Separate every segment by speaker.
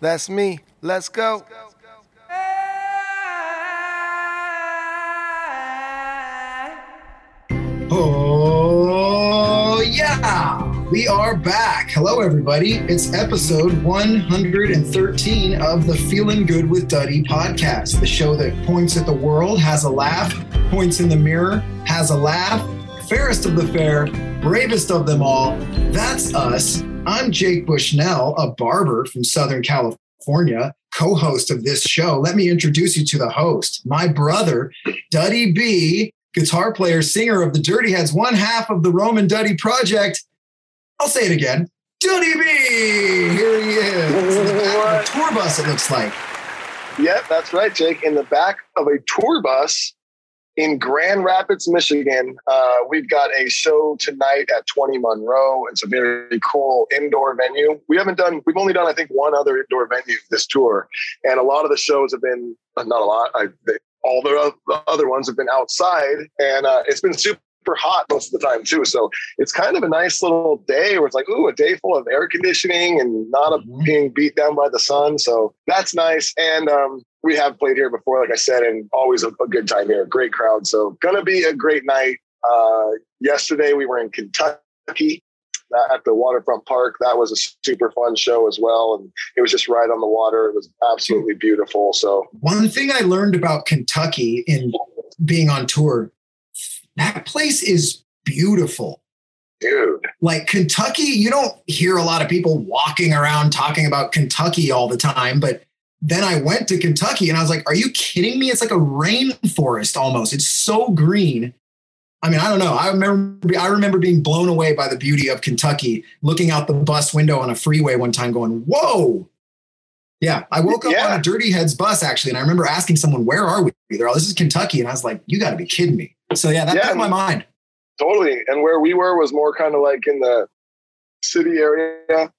Speaker 1: That's me. Let's go.
Speaker 2: Oh, yeah. We are back. Hello, everybody. It's episode 113 of the Feeling Good with Duddy podcast, the show that points at the world, has a laugh, points in the mirror, has a laugh, fairest of the fair, bravest of them all. That's us. I'm Jake Bushnell, a barber from Southern California, co host of this show. Let me introduce you to the host, my brother, Duddy B, guitar player, singer of the Dirty Heads, one half of the Rome and Duddy Project. I'll say it again Duddy B. Here he is. In the back of a tour bus, it looks like.
Speaker 3: Yep, that's right, Jake. In the back of a tour bus in Grand Rapids, Michigan. Uh, we've got a show tonight at 20 Monroe. It's a very cool indoor venue. We haven't done, we've only done, I think, one other indoor venue this tour. And a lot of the shows have been, not a lot, I, they, all the other ones have been outside. And uh, it's been super hot most of the time too. So it's kind of a nice little day where it's like, ooh, a day full of air conditioning and not a,
Speaker 2: Mhm.
Speaker 3: being beat down by the sun. So that's nice. And um, we have played here before, like I said, and always a, a good time here. Great crowd. So gonna be a great night. Uh, yesterday we were in Kentucky uh, at the waterfront park. That was a super fun show as well, and it was just right on the water. It was absolutely beautiful. So
Speaker 2: One thing I learned about Kentucky in being on tour, that place is beautiful.
Speaker 3: dude,
Speaker 2: Like Kentucky, you don't hear a lot of people walking around talking about Kentucky all the time, but then I went to Kentucky and I was like, are you kidding me? It's like a rainforest almost. It's so green. I mean, I don't know. I remember I remember being blown away by the beauty of Kentucky, looking out the bus window on a freeway one time going, "Whoa." Yeah, I woke up
Speaker 3: Yeah.
Speaker 2: on a Dirty Heads bus actually, and I remember asking someone, "Where are we?" They're all, "This is Kentucky," and I was like, "You got to be kidding me!" So yeah, that
Speaker 3: Yeah,
Speaker 2: blew my mind.
Speaker 3: totally. And where we were was more kind of like in the city area,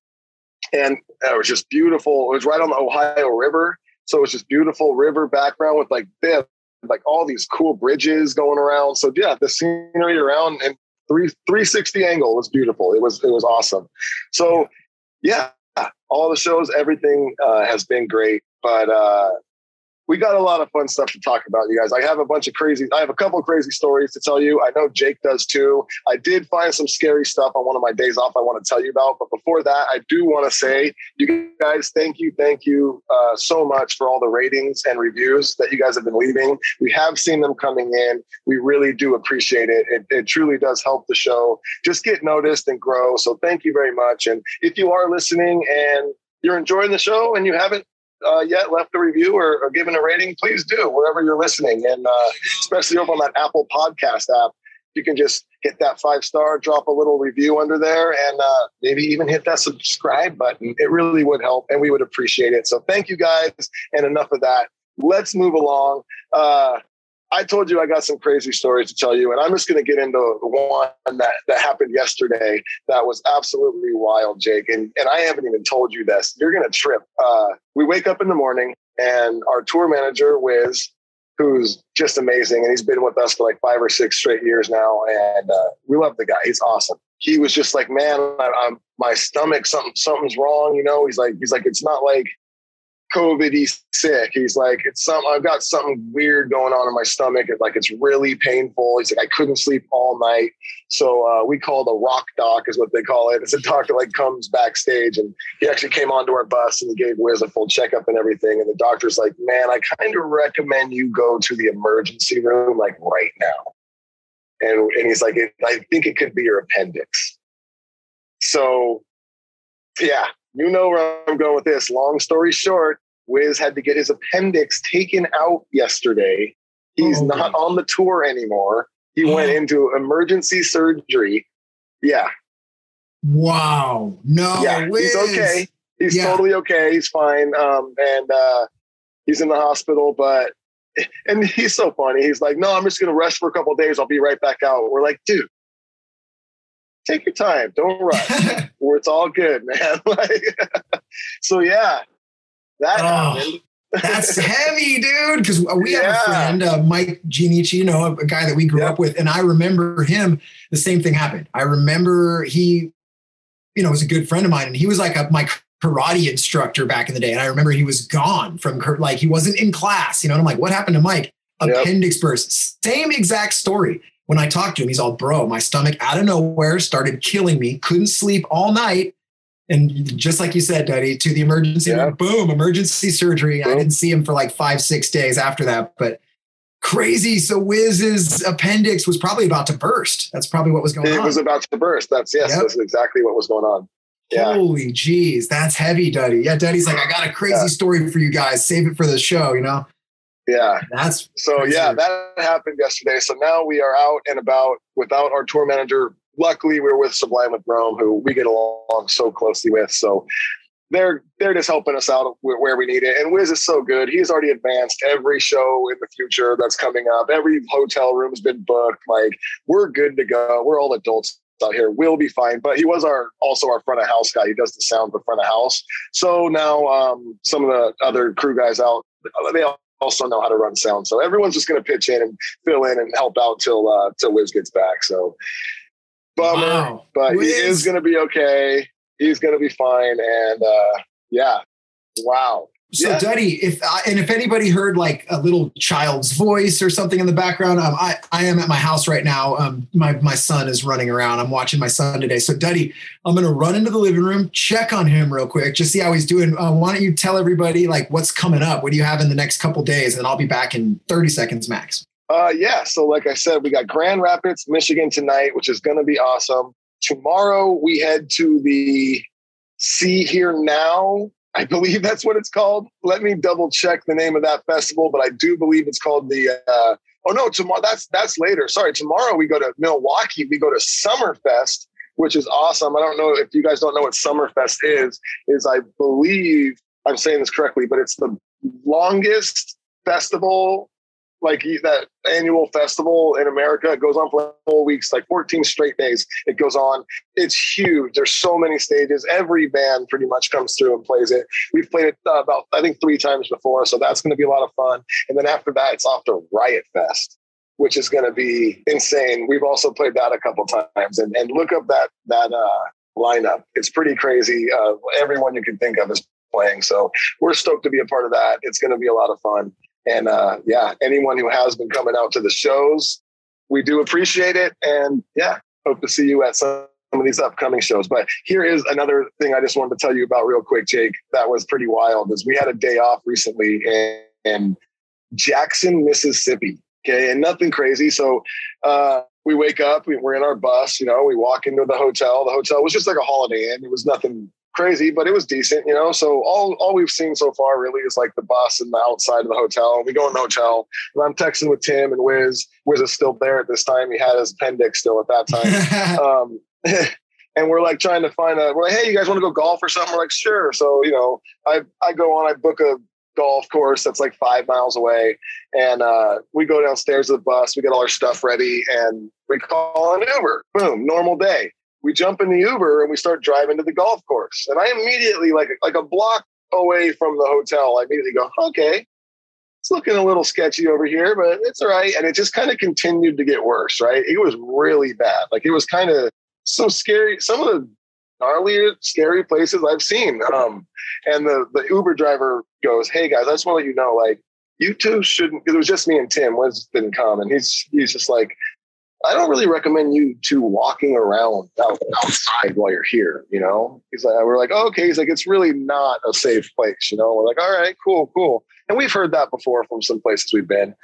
Speaker 3: and it was just beautiful. It was right on the Ohio River, so it was just beautiful river background with like this, like all these cool bridges going around. So yeah, the scenery around and three 360 angle was beautiful. It was it was awesome. So yeah, all the shows, everything uh, has been great, but. uh we got a lot of fun stuff to talk about, you guys. I have a bunch of crazy, I have a couple crazy stories to tell you. I know Jake does too. I did find some scary stuff on one of my days off I want to tell you about. But before that, I do want to say, you guys, thank you, thank you uh, so much for all the ratings and reviews that you guys have been leaving. We have seen them coming in. We really do appreciate it. It, it truly does help the show just get noticed and grow. So thank you very much. And if you are listening and you're enjoying the show and you haven't uh, yet left a review or, or given a rating, please do wherever you're listening. And uh, especially over on that Apple Podcast app, you can just hit that five star, drop a little review under there, and uh, maybe even hit that subscribe button. It really would help, and we would appreciate it. So thank you guys. And enough of that. Let's move along. Uh, I told you I got some crazy stories to tell you, and I'm just going to get into one that, that happened yesterday that was absolutely wild, Jake. And, and I haven't even told you this. You're going to trip. Uh, we wake up in the morning, and our tour manager, Wiz, who's just amazing, and he's been with us for like five or six straight years now, and uh, we love the guy. He's awesome. He was just like, man, I, I'm my stomach, something, something's wrong. You know, he's like, he's like, it's not like COVID He's sick. He's like, it's some, I've got something weird going on in my stomach. It's like, it's really painful. He's like, I couldn't sleep all night. So uh, we call a rock doc is what they call it. It's a doctor like comes backstage and he actually came onto our bus and he gave Wiz a full checkup and everything. And the doctor's like, man, I kind of recommend you go to the emergency room like right now. And, and he's like, I think it could be your appendix. So yeah, you know where I'm going with this. Long story short, Wiz had to get his appendix taken out yesterday. He's oh, not on the tour anymore. He went into emergency surgery. Yeah.
Speaker 2: Wow. No.
Speaker 3: Yeah, Wiz. he's okay. He's yeah. totally okay. He's fine. Um, and uh, he's in the hospital, but and he's so funny. He's like, "No, I'm just going to rest for a couple days. I'll be right back out." We're like, "Dude, take your time. Don't rush. Or it's all good, man. like, so yeah, that oh, happened.
Speaker 2: that's heavy, dude. Because we yeah. have a friend, uh, Mike Gianici, you know, a guy that we grew up with, and I remember him. The same thing happened. I remember he, you know, was a good friend of mine, and he was like a, my karate instructor back in the day. And I remember he was gone from like he wasn't in class, you know. And I'm like, what happened to Mike? Appendix yep. burst. Same exact story when I talked to him, he's all, bro, my stomach out of nowhere started killing me, couldn't sleep all night. And just like you said, Duddy, to the emergency yeah. room, boom, emergency surgery. Boom. I didn't see him for like five, six days after that, but crazy. So Wiz's appendix was probably about to burst. That's probably what was going
Speaker 3: it
Speaker 2: on.
Speaker 3: It was about to burst. That's yes, yep. that's exactly what was going on.
Speaker 2: Yeah. Holy jeez, that's heavy, Duddy. Yeah, Duddy's like, I got a crazy yeah. story for you guys. Save it for the show, you know?
Speaker 3: Yeah.
Speaker 2: That's
Speaker 3: so crazy. yeah, that happened yesterday. So now we are out and about without our tour manager. Luckily, we're with Sublime with Rome, who we get along so closely with. So they're they're just helping us out where we need it. And Wiz is so good. He's already advanced every show in the future that's coming up. Every hotel room's been booked. Like we're good to go. We're all adults out here. We'll be fine. But he was our also our front of house guy. He does the sound for front of house. So now um, some of the other crew guys out, they all also know how to run sound. So everyone's just going to pitch in and fill in and help out till uh, till Wiz gets back. So bummer, wow. but Wiz. he is going to be okay. He's going to be fine, and uh, yeah, wow.
Speaker 2: So,
Speaker 3: yeah.
Speaker 2: Duddy, if uh, and if anybody heard like a little child's voice or something in the background, um, I I am at my house right now. Um, my my son is running around. I'm watching my son today. So, Duddy, I'm gonna run into the living room, check on him real quick, just see how he's doing. Uh, why don't you tell everybody like what's coming up? What do you have in the next couple days? And I'll be back in 30 seconds max.
Speaker 3: Uh, yeah. So, like I said, we got Grand Rapids, Michigan tonight, which is gonna be awesome. Tomorrow we head to the Sea.Hear.Now I believe that's what it's called. Let me double check the name of that festival, but I do believe it's called the. Uh, oh no, tomorrow. That's that's later. Sorry, tomorrow we go to Milwaukee. We go to Summerfest, which is awesome. I don't know if you guys don't know what Summerfest is. Is I believe I'm saying this correctly, but it's the longest festival like that annual festival in America. It goes on for four weeks, like 14 straight days. It goes on. It's huge. There's so many stages. Every band pretty much comes through and plays it. We've played it uh, about, I think, three times before. So that's going to be a lot of fun. And then after that, it's off to Riot Fest, which is going to be insane. We've also played that a couple times. And, and look up that, that uh, lineup. It's pretty crazy. Uh, everyone you can think of is playing. So we're stoked to be a part of that. It's going to be a lot of fun. And uh, yeah, anyone who has been coming out to the shows, we do appreciate it. And yeah, hope to see you at some of these upcoming shows. But here is another thing I just wanted to tell you about real quick, Jake. That was pretty wild. Is we had a day off recently in, in Jackson, Mississippi. Okay, and nothing crazy. So uh, we wake up, we, we're in our bus. You know, we walk into the hotel. The hotel was just like a Holiday Inn. It was nothing crazy, but it was decent, you know. So all all we've seen so far really is like the bus and the outside of the hotel. We go in the hotel, and I'm texting with Tim and Wiz. Wiz is still there at this time. He had his appendix still at that time. um, and we're like trying to find a. We're like, hey, you guys want to go golf or something? We're like, sure. So you know, I I go on, I book a golf course that's like five miles away, and uh, we go downstairs to the bus. We get all our stuff ready, and we call an Uber. Boom, normal day we jump in the Uber and we start driving to the golf course. And I immediately, like like a block away from the hotel, I immediately go, okay, it's looking a little sketchy over here, but it's all right. And it just kind of continued to get worse, right? It was really bad. Like it was kind of so scary. Some of the gnarly, scary places I've seen. Um, and the the Uber driver goes, "Hey guys, I just want to let you know, like, you two shouldn't." Because it was just me and Tim. Wiz didn't come, and he's he's just like, I don't really recommend you to walking around out, outside while you're here. You know, he's like, we're like, oh, okay. He's like, it's really not a safe place. You know, we're like, all right, cool, cool. And we've heard that before from some places we've been.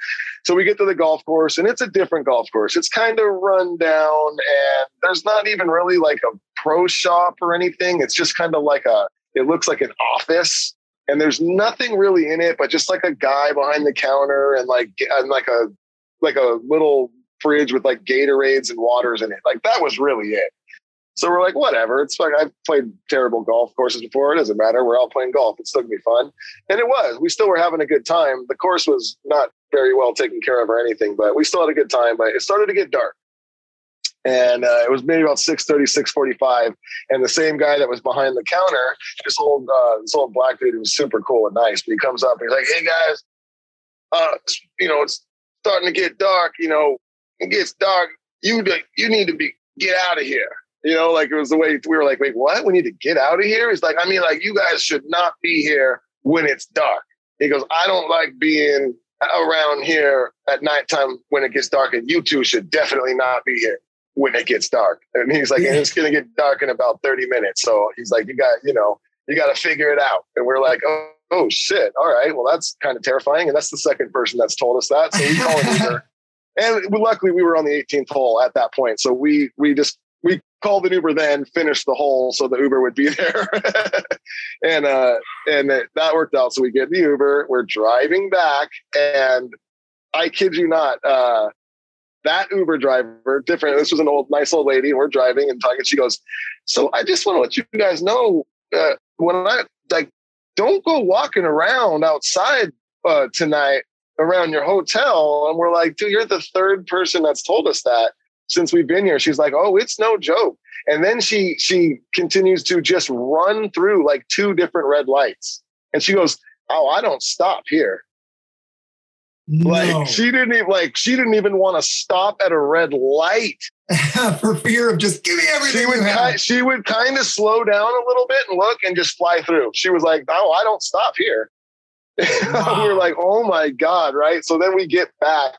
Speaker 3: So we get to the golf course, and it's a different golf course. It's kind of run down, and there's not even really like a pro shop or anything. It's just kind of like a. It looks like an office, and there's nothing really in it, but just like a guy behind the counter and like and like a like a little fridge with like Gatorades and waters in it. Like that was really it. So we're like, whatever. It's like I've played terrible golf courses before. It doesn't matter. We're all playing golf. It's still gonna be fun. And it was. We still were having a good time. The course was not very well taken care of or anything, but we still had a good time. But it started to get dark. And uh, it was maybe about 6.30, 6.45. And the same guy that was behind the counter, this old uh, this old black dude who was super cool and nice, but he comes up and he's like, hey guys, uh, you know, it's starting to get dark. You know, it gets dark, you you need to be get out of here. You know, like it was the way we were like, wait, what? We need to get out of here. He's like, I mean, like you guys should not be here when it's dark. He goes, I don't like being around here at nighttime when it gets dark, and you two should definitely not be here when it gets dark. And he's like, and it's gonna get dark in about 30 minutes. So he's like, you got, you know, you got to figure it out. And we're like, oh, oh shit. All right. Well, that's kind of terrifying. And that's the second person that's told us that. So we call an Uber. And luckily, we were on the 18th hole at that point, so we we just we called the Uber then, finished the hole, so the Uber would be there, and uh, and that worked out. So we get the Uber, we're driving back, and I kid you not, uh, that Uber driver, different. This was an old, nice old lady, we're driving and talking. She goes, "So I just want to let you guys know uh, when I like, don't go walking around outside uh, tonight around your hotel. And we're like, dude, you're the third person that's told us that since we've been here. She's like, oh, it's no joke. And then she she continues to just run through like two different red lights. And she goes, Oh, I don't stop here. No. Like she didn't even like she didn't even want to stop at a red light
Speaker 2: for fear of just give me everything.
Speaker 3: She would
Speaker 2: ki-
Speaker 3: she would kind of slow down a little bit and look and just fly through. She was like, "Oh, I don't stop here." Wow. we were like, oh my God, right? So then we get back,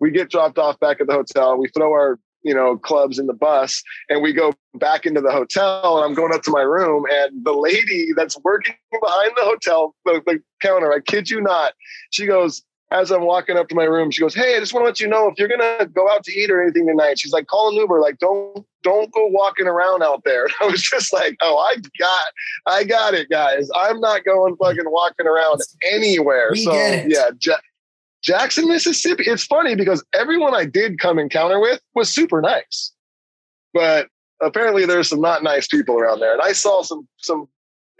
Speaker 3: we get dropped off back at the hotel. We throw our, you know, clubs in the bus and we go back into the hotel. And I'm going up to my room and the lady that's working behind the hotel, the, the counter, I kid you not, she goes, as I'm walking up to my room, she goes, "Hey, I just want to let you know if you're gonna go out to eat or anything tonight." She's like, "Call an Uber. Like, don't don't go walking around out there." And I was just like, "Oh, I got, I got it, guys. I'm not going fucking walking around anywhere."
Speaker 2: We
Speaker 3: so yeah, ja- Jackson, Mississippi. It's funny because everyone I did come encounter with was super nice, but apparently there's some not nice people around there. And I saw some some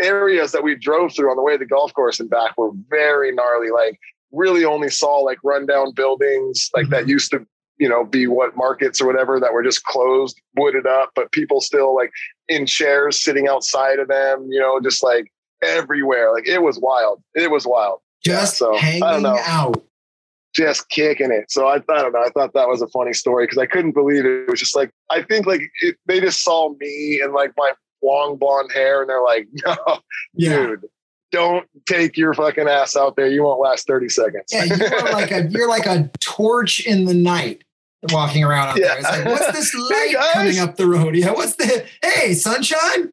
Speaker 3: areas that we drove through on the way to the golf course and back were very gnarly. Like really only saw like rundown buildings like that mm-hmm. used to you know be what markets or whatever that were just closed wooded up but people still like in chairs sitting outside of them you know just like everywhere. Like it was wild. It was wild.
Speaker 2: Just yeah, so, hanging I don't know. out.
Speaker 3: Just kicking it. So I, I don't know. I thought that was a funny story because i couldn't believe it. It was just like i think like it, they just saw me and like my long blonde hair and they're like no yeah. dude don't take your fucking ass out there. You won't last 30 seconds.
Speaker 2: yeah, you're like a you're like a torch in the night walking around out yeah. there. It's like, what's this light hey coming up the road? Yeah, what's the hey, sunshine?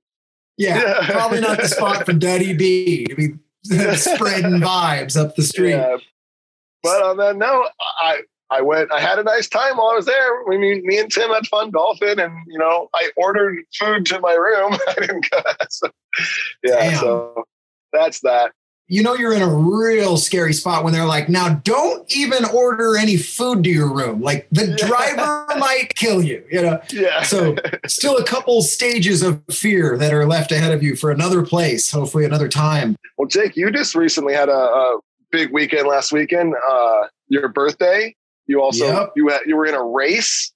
Speaker 2: Yeah, yeah. probably not the spot for Duddy B to be spreading vibes up the street. Yeah.
Speaker 3: But on that note, I I went. I had a nice time while I was there. We mean me and Tim had fun golfing, and you know I ordered food to my room. I didn't go. So, yeah, Damn. so that's that.
Speaker 2: You know, you're in a real scary spot when they're like, now don't even order any food to your room. Like the driver might kill you, you know?
Speaker 3: Yeah.
Speaker 2: So, still a couple stages of fear that are left ahead of you for another place, hopefully another time.
Speaker 3: Well, Jake, you just recently had a, a big weekend last weekend. Uh, your birthday. You also yep. you you were in a race.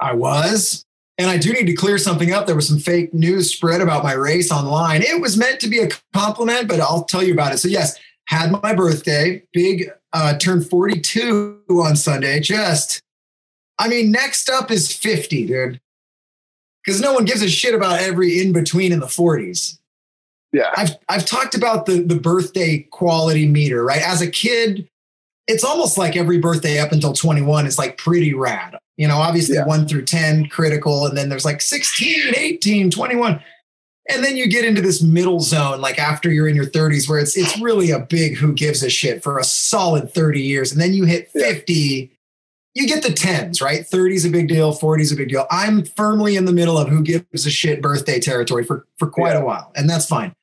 Speaker 2: I was. And I do need to clear something up. There was some fake news spread about my race online. It was meant to be a compliment, but I'll tell you about it. So, yes, had my birthday, big, uh, turned 42 on Sunday. Just, I mean, next up is 50, dude. because no one gives a shit about every in between in the 40s.
Speaker 3: Yeah.
Speaker 2: I've I've talked about the the birthday quality meter, right? As a kid, it's almost like every birthday up until 21 is like pretty rad. You know, obviously
Speaker 3: Yeah.
Speaker 2: 1 through 10 critical and then there's like 16, 18, 21. And then you get into this middle zone like after you're in your 30s where it's it's really a big who gives a shit for a solid 30 years and then you hit
Speaker 3: Yeah.
Speaker 2: 50 you get the 10s, right? 30 is a big deal, 40 is a big deal. I'm firmly in the middle of who gives a shit birthday territory for for quite
Speaker 3: Yeah.
Speaker 2: a while and that's fine.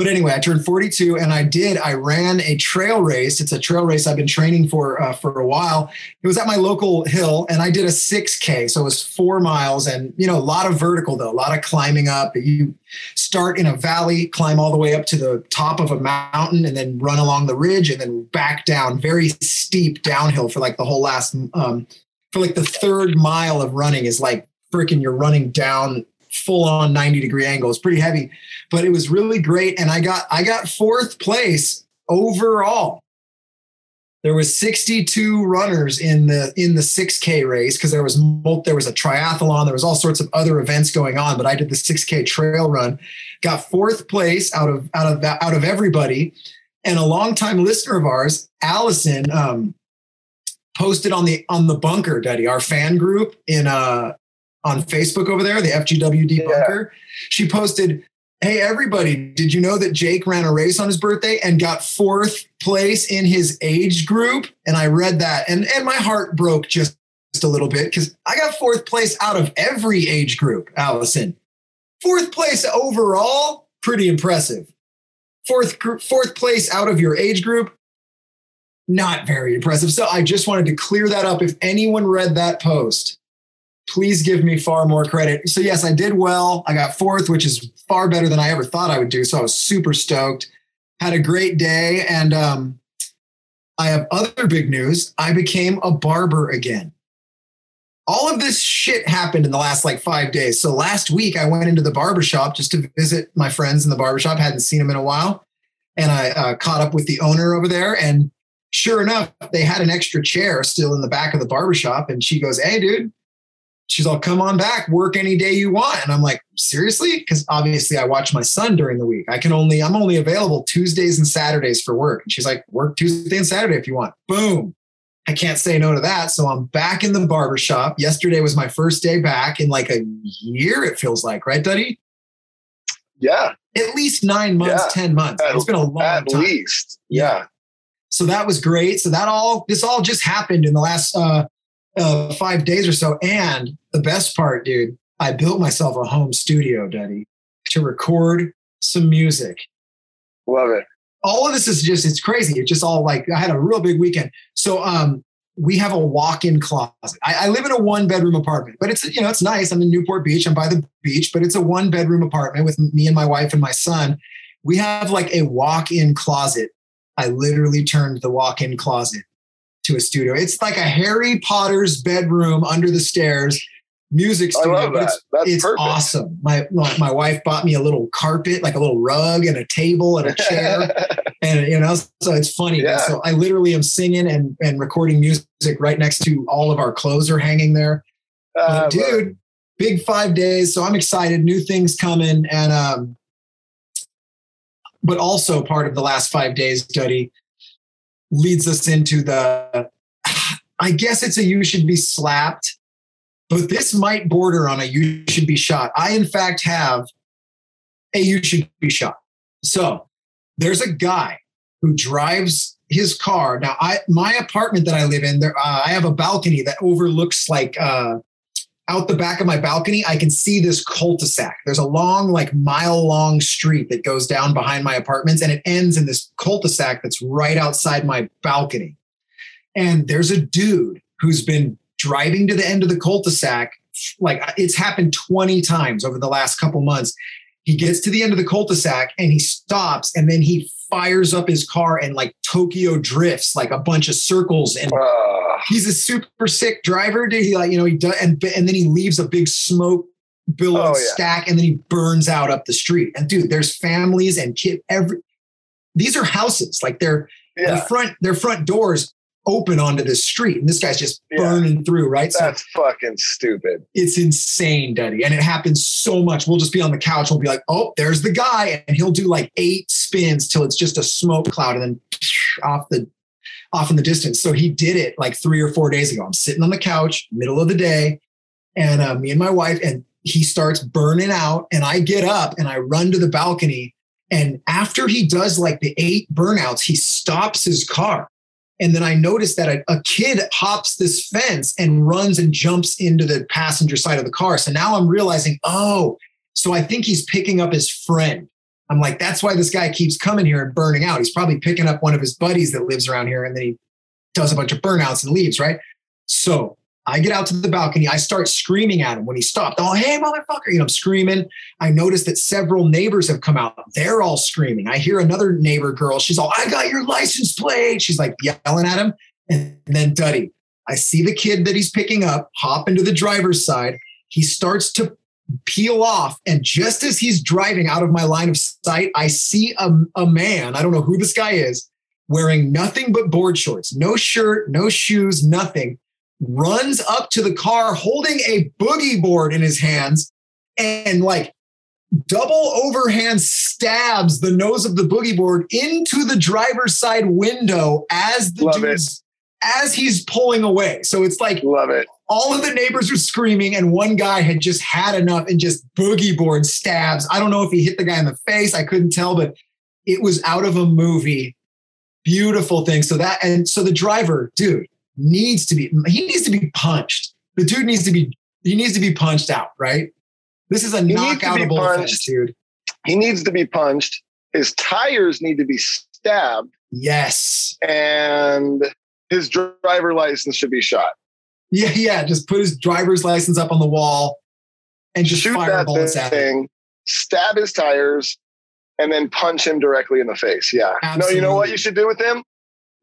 Speaker 2: But anyway, I turned 42 and I did. I ran a trail race. It's a trail race I've been training for uh, for a while. It was at my local hill and I did a 6K. So it was four miles and, you know, a lot of vertical though, a lot of climbing up. You start in a valley, climb all the way up to the top of a mountain and then run along the ridge and then back down very steep downhill for like the whole last, um, for like the third mile of running is like freaking you're running down full on 90 degree angle. It's pretty heavy but it was really great. And i got i got fourth place overall. There was 62 runners in the in the 6k race because there was there was a triathlon. There was all sorts of other events going on but i did the 6k trail run. Got fourth place out of out of out of everybody. And a longtime listener of ours allison um, posted on the on the bunker Duddy our fan group in uh on mm-hmm. facebook over there the fgwd
Speaker 3: Yeah.
Speaker 2: bunker she posted Hey, everybody, did you know that Jake ran a race on his birthday and got fourth place in his age group? And I read that and, and my heart broke just, just a little bit because I got fourth place out of every age group, Allison. Fourth place overall, pretty impressive. Fourth, fourth place out of your age group, not very impressive. So I just wanted to clear that up. If anyone read that post, please give me far more credit. So yes, I did well. I got fourth, which is far better than I ever thought I would do. So I was super stoked. Had a great day, and um, I have other big news. I became a barber again. All of this shit happened in the last like five days. So last week I went into the barbershop just to visit my friends in the barbershop. Hadn't seen them in a while, and I uh, caught up with the owner over there. And sure enough, they had an extra chair still in the back of the barbershop. And she goes, "Hey, dude." She's all come on back work any day you want. And i'm like seriously? Because obviously i watch my son during the week. I can only i'm only available tuesdays and saturdays for work. And she's like work tuesday and saturday if you want. Boom. I can't say no to that. So i'm back in the barber shop yesterday was my first day back in like a year it feels like right duddy?
Speaker 3: Yeah.
Speaker 2: at least nine months
Speaker 3: Yeah.
Speaker 2: ten months.
Speaker 3: At-
Speaker 2: it's been a long
Speaker 3: At
Speaker 2: time.
Speaker 3: At least. Yeah.
Speaker 2: so that was great. So that all this all just happened in the last uh, uh, five days or so. And the best part, dude, I built myself a home studio, Duddy, to record some music.
Speaker 3: Love it.
Speaker 2: All of this is just it's crazy. It's just all like I had a real big weekend. So um, we have a walk-in closet. I, I live in a one-bedroom apartment, but it's you know it's nice. I'm in Newport Beach. I'm by the beach, but it's a one-bedroom apartment with me and my wife and my son. We have like a walk-in closet I literally turned the walk-in closet to a studio. It's like a Harry Potter's bedroom under the stairs, music
Speaker 3: I
Speaker 2: studio.
Speaker 3: love
Speaker 2: but
Speaker 3: that.
Speaker 2: It's,
Speaker 3: That's
Speaker 2: it's
Speaker 3: perfect.
Speaker 2: awesome. My, my wife bought me a little carpet, like a little rug and a table and a chair, and you know, so it's funny.
Speaker 3: Yeah.
Speaker 2: So I literally am singing and and recording music right next to all of our clothes are hanging there.
Speaker 3: Uh,
Speaker 2: But dude, big five days. So I'm excited. New things coming. And um, but also part of the last five days, Duddy, leads us into the I guess it's a you should be slapped, but this might border on a you should be shot. I, in fact, have a you should be shot. So there's a guy who drives his car. Now, I my apartment that I live in, there uh, I have a balcony that overlooks like uh, out the back of my balcony. I can see this cul-de-sac. There's a long, like mile long street that goes down behind my apartments, and it ends in this cul-de-sac that's right outside my balcony. And there's a dude who's been driving to the end of the cul-de-sac. Like it's happened 20 times over the last couple months. He gets to the end of the cul-de-sac and he stops and then he fires up his car and like Tokyo drifts like a bunch of circles and
Speaker 3: uh,
Speaker 2: he's a super sick driver. Dude. He like, you know, he does and and then he leaves a big smoke billow
Speaker 3: Oh, yeah.
Speaker 2: stack and then he burns out up the street. And dude, there's families and kid every these are houses. Like they're their
Speaker 3: yeah.
Speaker 2: front their front doors open onto the street. And this guy's just
Speaker 3: Yeah.
Speaker 2: burning through, right? So
Speaker 3: That's fucking stupid.
Speaker 2: it's insane, Duddy. And it happens so much. We'll just be on the couch. We'll be like, oh, there's the guy. And he'll do like eight spins till it's just a smoke cloud and then off the off in the distance. So he did it like three or four days ago. I'm sitting on the couch, middle of the day, and uh, me and my wife, and he starts burning out. And I get up and I run to the balcony. And after he does like the eight burnouts, he stops his car. And then I noticed that a, a kid hops this fence and runs and jumps into the passenger side of the car. So now I'm realizing, oh, so I think he's picking up his friend. I'm like, that's why this guy keeps coming here and burning out. He's probably picking up one of his buddies that lives around here and then he does a bunch of burnouts and leaves, right? So I get out to the balcony. I start screaming at him when he stopped. Oh, hey, motherfucker. You know, I'm screaming. I notice that several neighbors have come out. They're all screaming. I hear another neighbor girl. She's all, I got your license plate. She's like yelling at him. And then Duddy, I see the kid that he's picking up hop into the driver's side. He starts to peel off. And just as he's driving out of my line of sight, I see a, a man, I don't know who this guy is, wearing nothing but board shorts, no shirt, no shoes, nothing, runs up to the car holding a boogie board in his hands and like double overhand stabs the nose of the boogie board into the driver's side window as the
Speaker 3: Love it.
Speaker 2: as he's pulling away. So it's like
Speaker 3: Love it.
Speaker 2: all of the neighbors were screaming, and one guy had just had enough and just boogie board stabs. I don't know if he hit the guy in the face. I couldn't tell, but it was out of a movie. Beautiful thing. So that and so the driver, dude, needs to be he needs to be punched. The dude needs to be he needs to be punched out, right? This is a
Speaker 3: be
Speaker 2: knockoutable offense, dude.
Speaker 3: He needs to be punched. His tires need to be stabbed,
Speaker 2: Yes.
Speaker 3: and his driver license should be shot.
Speaker 2: Yeah, yeah. Just put his driver's license up on the wall and just
Speaker 3: Shoot
Speaker 2: fire bullets at him.
Speaker 3: stab his tires, and then punch him directly in the face. Yeah. No, you know what you should do with him?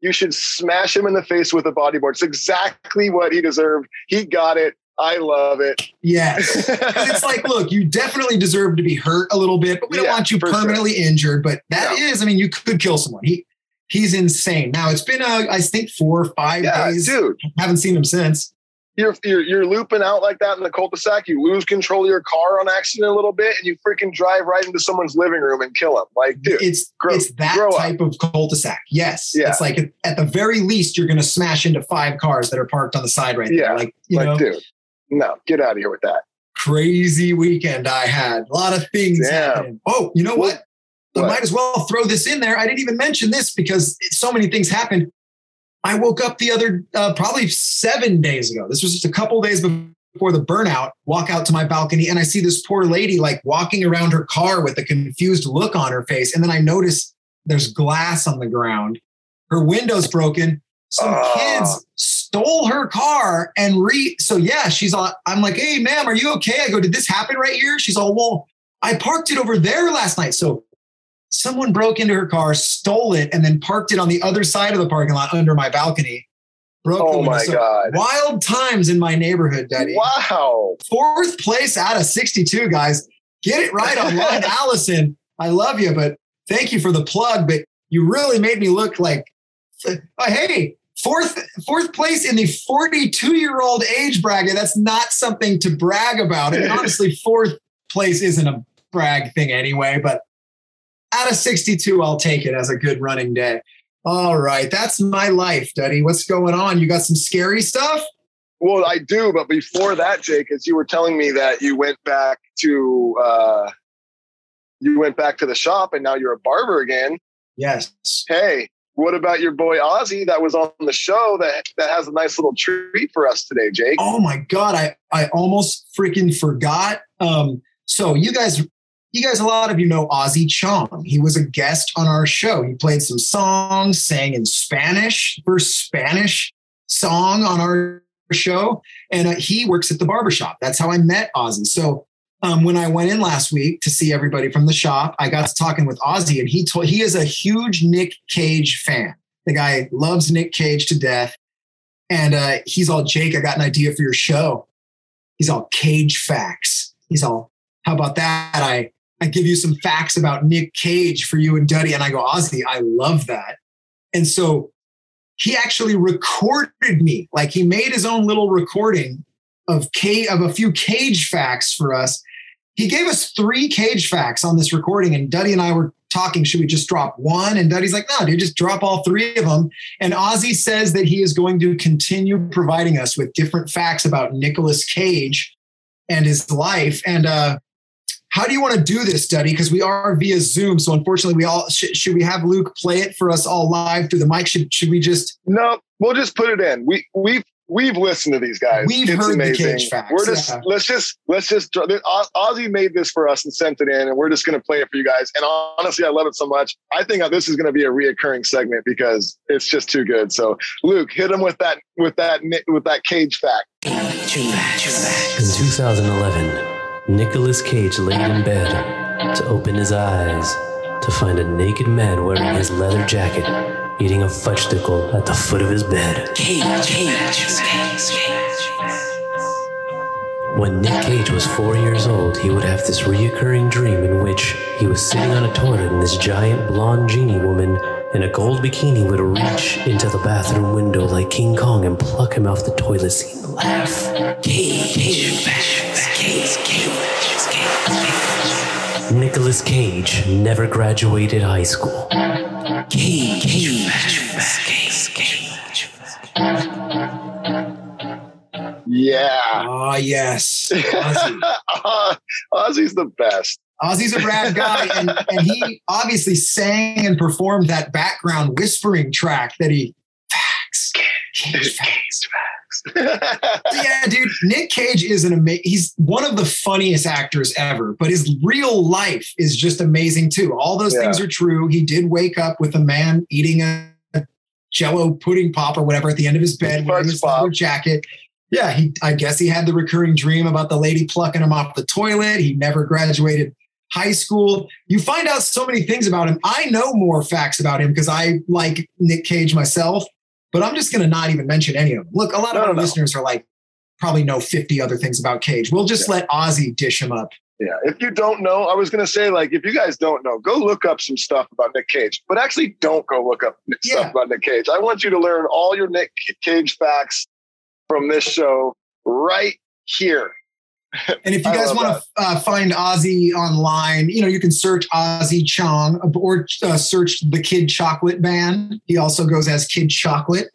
Speaker 3: You should smash him in the face with a bodyboard. It's exactly what he deserved. He got it. I love it.
Speaker 2: Yes. it's like, look, you definitely deserve to be hurt a little bit, but we don't
Speaker 3: Yeah,
Speaker 2: want you
Speaker 3: for sure.
Speaker 2: permanently injured. But that
Speaker 3: No.
Speaker 2: is, I mean, you could kill someone. He he's insane. Now it's been, uh, I think, four or five
Speaker 3: yeah,
Speaker 2: days.
Speaker 3: dude.
Speaker 2: Haven't seen him since.
Speaker 3: You're, you're you're looping out like that in the cul-de-sac. You lose control of your car on accident a little bit, and you freaking drive right into someone's living room and kill them. Like, dude,
Speaker 2: it's
Speaker 3: grow-
Speaker 2: it's that
Speaker 3: grow up.
Speaker 2: type of cul-de-sac. Yes.
Speaker 3: Yeah.
Speaker 2: It's like at, the very least, you're going to smash into five cars that are parked on the side right
Speaker 3: Yeah.
Speaker 2: there. Like you
Speaker 3: like,
Speaker 2: know,
Speaker 3: dude, no, get out of here with that.
Speaker 2: crazy weekend I had. A lot of things
Speaker 3: Damn.
Speaker 2: happening. Oh, you know what? I might as well throw this in there. I didn't even mention this because so many things happened. I woke up the other uh, probably seven days ago. This was just a couple days before the burnout. Walk out to my balcony and I see this poor lady like walking around her car with a confused look on her face. And then I notice there's glass on the ground. Her window's broken. Some
Speaker 3: Ah.
Speaker 2: kids stole her car and re. So yeah, she's all. I'm like, hey, ma'am, are you okay? I go, did this happen right here? She's all, well, I parked it over there last night. So someone broke into her car, stole it, and then parked it on the other side of the parking lot under my balcony. Broke
Speaker 3: Oh my
Speaker 2: So
Speaker 3: God.
Speaker 2: Wild times in my neighborhood, Duddy.
Speaker 3: Wow.
Speaker 2: Fourth place out of 62, guys. Get it right online. Allison, I love you, but thank you for the plug. But you really made me look like, uh, hey, fourth fourth place in the 42 year old age bracket. That's not something to brag about. I mean, honestly, fourth place isn't a brag thing anyway, but out of 62, I'll take it as a good running day. All right, that's my life, Duddy. What's going on? You got some scary stuff?
Speaker 3: Well, I do, but before that, Jake, as you were telling me that you went back to uh, you went back to the shop and now you're a barber again.
Speaker 2: Yes.
Speaker 3: Hey, what about your boy Ozzy that was on the show that that has a nice little treat for us today, Jake?
Speaker 2: Oh my god, I I almost freaking forgot. Um, so you guys, you guys, a lot of you know Ozzy Chong. He was a guest on our show. He played some songs, sang in Spanish, first Spanish song on our show, and uh, he works at the barbershop. That's how I met Ozzy. So. Um, when I went in last week to see everybody from the shop, I got to talking with Ozzy, and he told he is a huge Nick Cage fan. The guy loves Nick Cage to death. And uh, he's all, Jake, I got an idea for your show. He's all cage facts. He's all, how about that? I, I give you some facts about Nick Cage for you and Duddy. And I go, Ozzy, I love that. And so he actually recorded me. Like he made his own little recording of ca- of a few cage facts for us. He gave us three cage facts on this recording, and Duddy and I were talking. Should we just drop one? And Duddy's like, no, dude, just drop all three of them. And Ozzy says that he is going to continue providing us with different facts about Nicolas Cage and his life. And uh, how do you want to do this Duddy? Because we are via Zoom, so unfortunately, we all sh- should we have Luke play it for us all live through the mic? Should should we just?
Speaker 3: No, we'll just put it in. We we've we've listened to these guys.
Speaker 2: We've
Speaker 3: it's
Speaker 2: heard
Speaker 3: amazing.
Speaker 2: the cage facts.
Speaker 3: We're just
Speaker 2: yeah.
Speaker 3: let's just let's just Ozzy made this for us and sent it in, and we're just going to play it for you guys. And honestly, I love it so much. I think this is going to be a reoccurring segment because it's just too good. So, Luke, hit him with that with that with that cage fact.
Speaker 4: In 2011. Nicolas Cage laid in bed to open his eyes to find a naked man wearing his leather jacket eating a fudgesticle at the foot of his bed. Cage, When Nick Cage was four years old, he would have this reoccurring dream in which he was sitting on a toilet and this giant blonde genie woman in a gold bikini would reach into the bathroom window like King Kong and pluck him off the toilet seat and laugh. Cage, Cage, Cage, Cage. Nicolas Cage never graduated high school. Cage, Cage, Cage,
Speaker 3: Yeah.
Speaker 2: Oh yes, Ozzy.
Speaker 3: Ozzy's the best.
Speaker 2: Ozzy's a rad guy, and, and he obviously sang and performed that background whispering track that he facts, cage facts. yeah, dude, Nick Cage is an amazing. He's one of the funniest actors ever, but his real life is just amazing too. All those
Speaker 3: Yeah.
Speaker 2: things are true. He did wake up with a man eating a, a Jello pudding pop or whatever at the end of his bed, wearing his
Speaker 3: pop.
Speaker 2: leather jacket. Yeah, he. I guess he had the recurring dream about the lady plucking him off the toilet. He never graduated high school. You find out so many things about him. I know more facts about him because I like Nick Cage myself, but I'm just going to not even mention any of them. Look, a lot of our
Speaker 3: no,
Speaker 2: listeners are like, probably know 50 other things about Cage. We'll just let Ozzy dish him up.
Speaker 3: Yeah. If you don't know, I was going to say, like, if you guys don't know, go look up some stuff about Nick Cage, but actually don't go look up stuff
Speaker 2: Yeah.
Speaker 3: about Nick Cage. I want you to learn all your Nick Cage facts from this show right here.
Speaker 2: And if you guys want to uh, find Ozzy online, you know, you can search Ozzy Chong or uh, search the Kid Chocolate Band. He also goes as Kid Chocolate.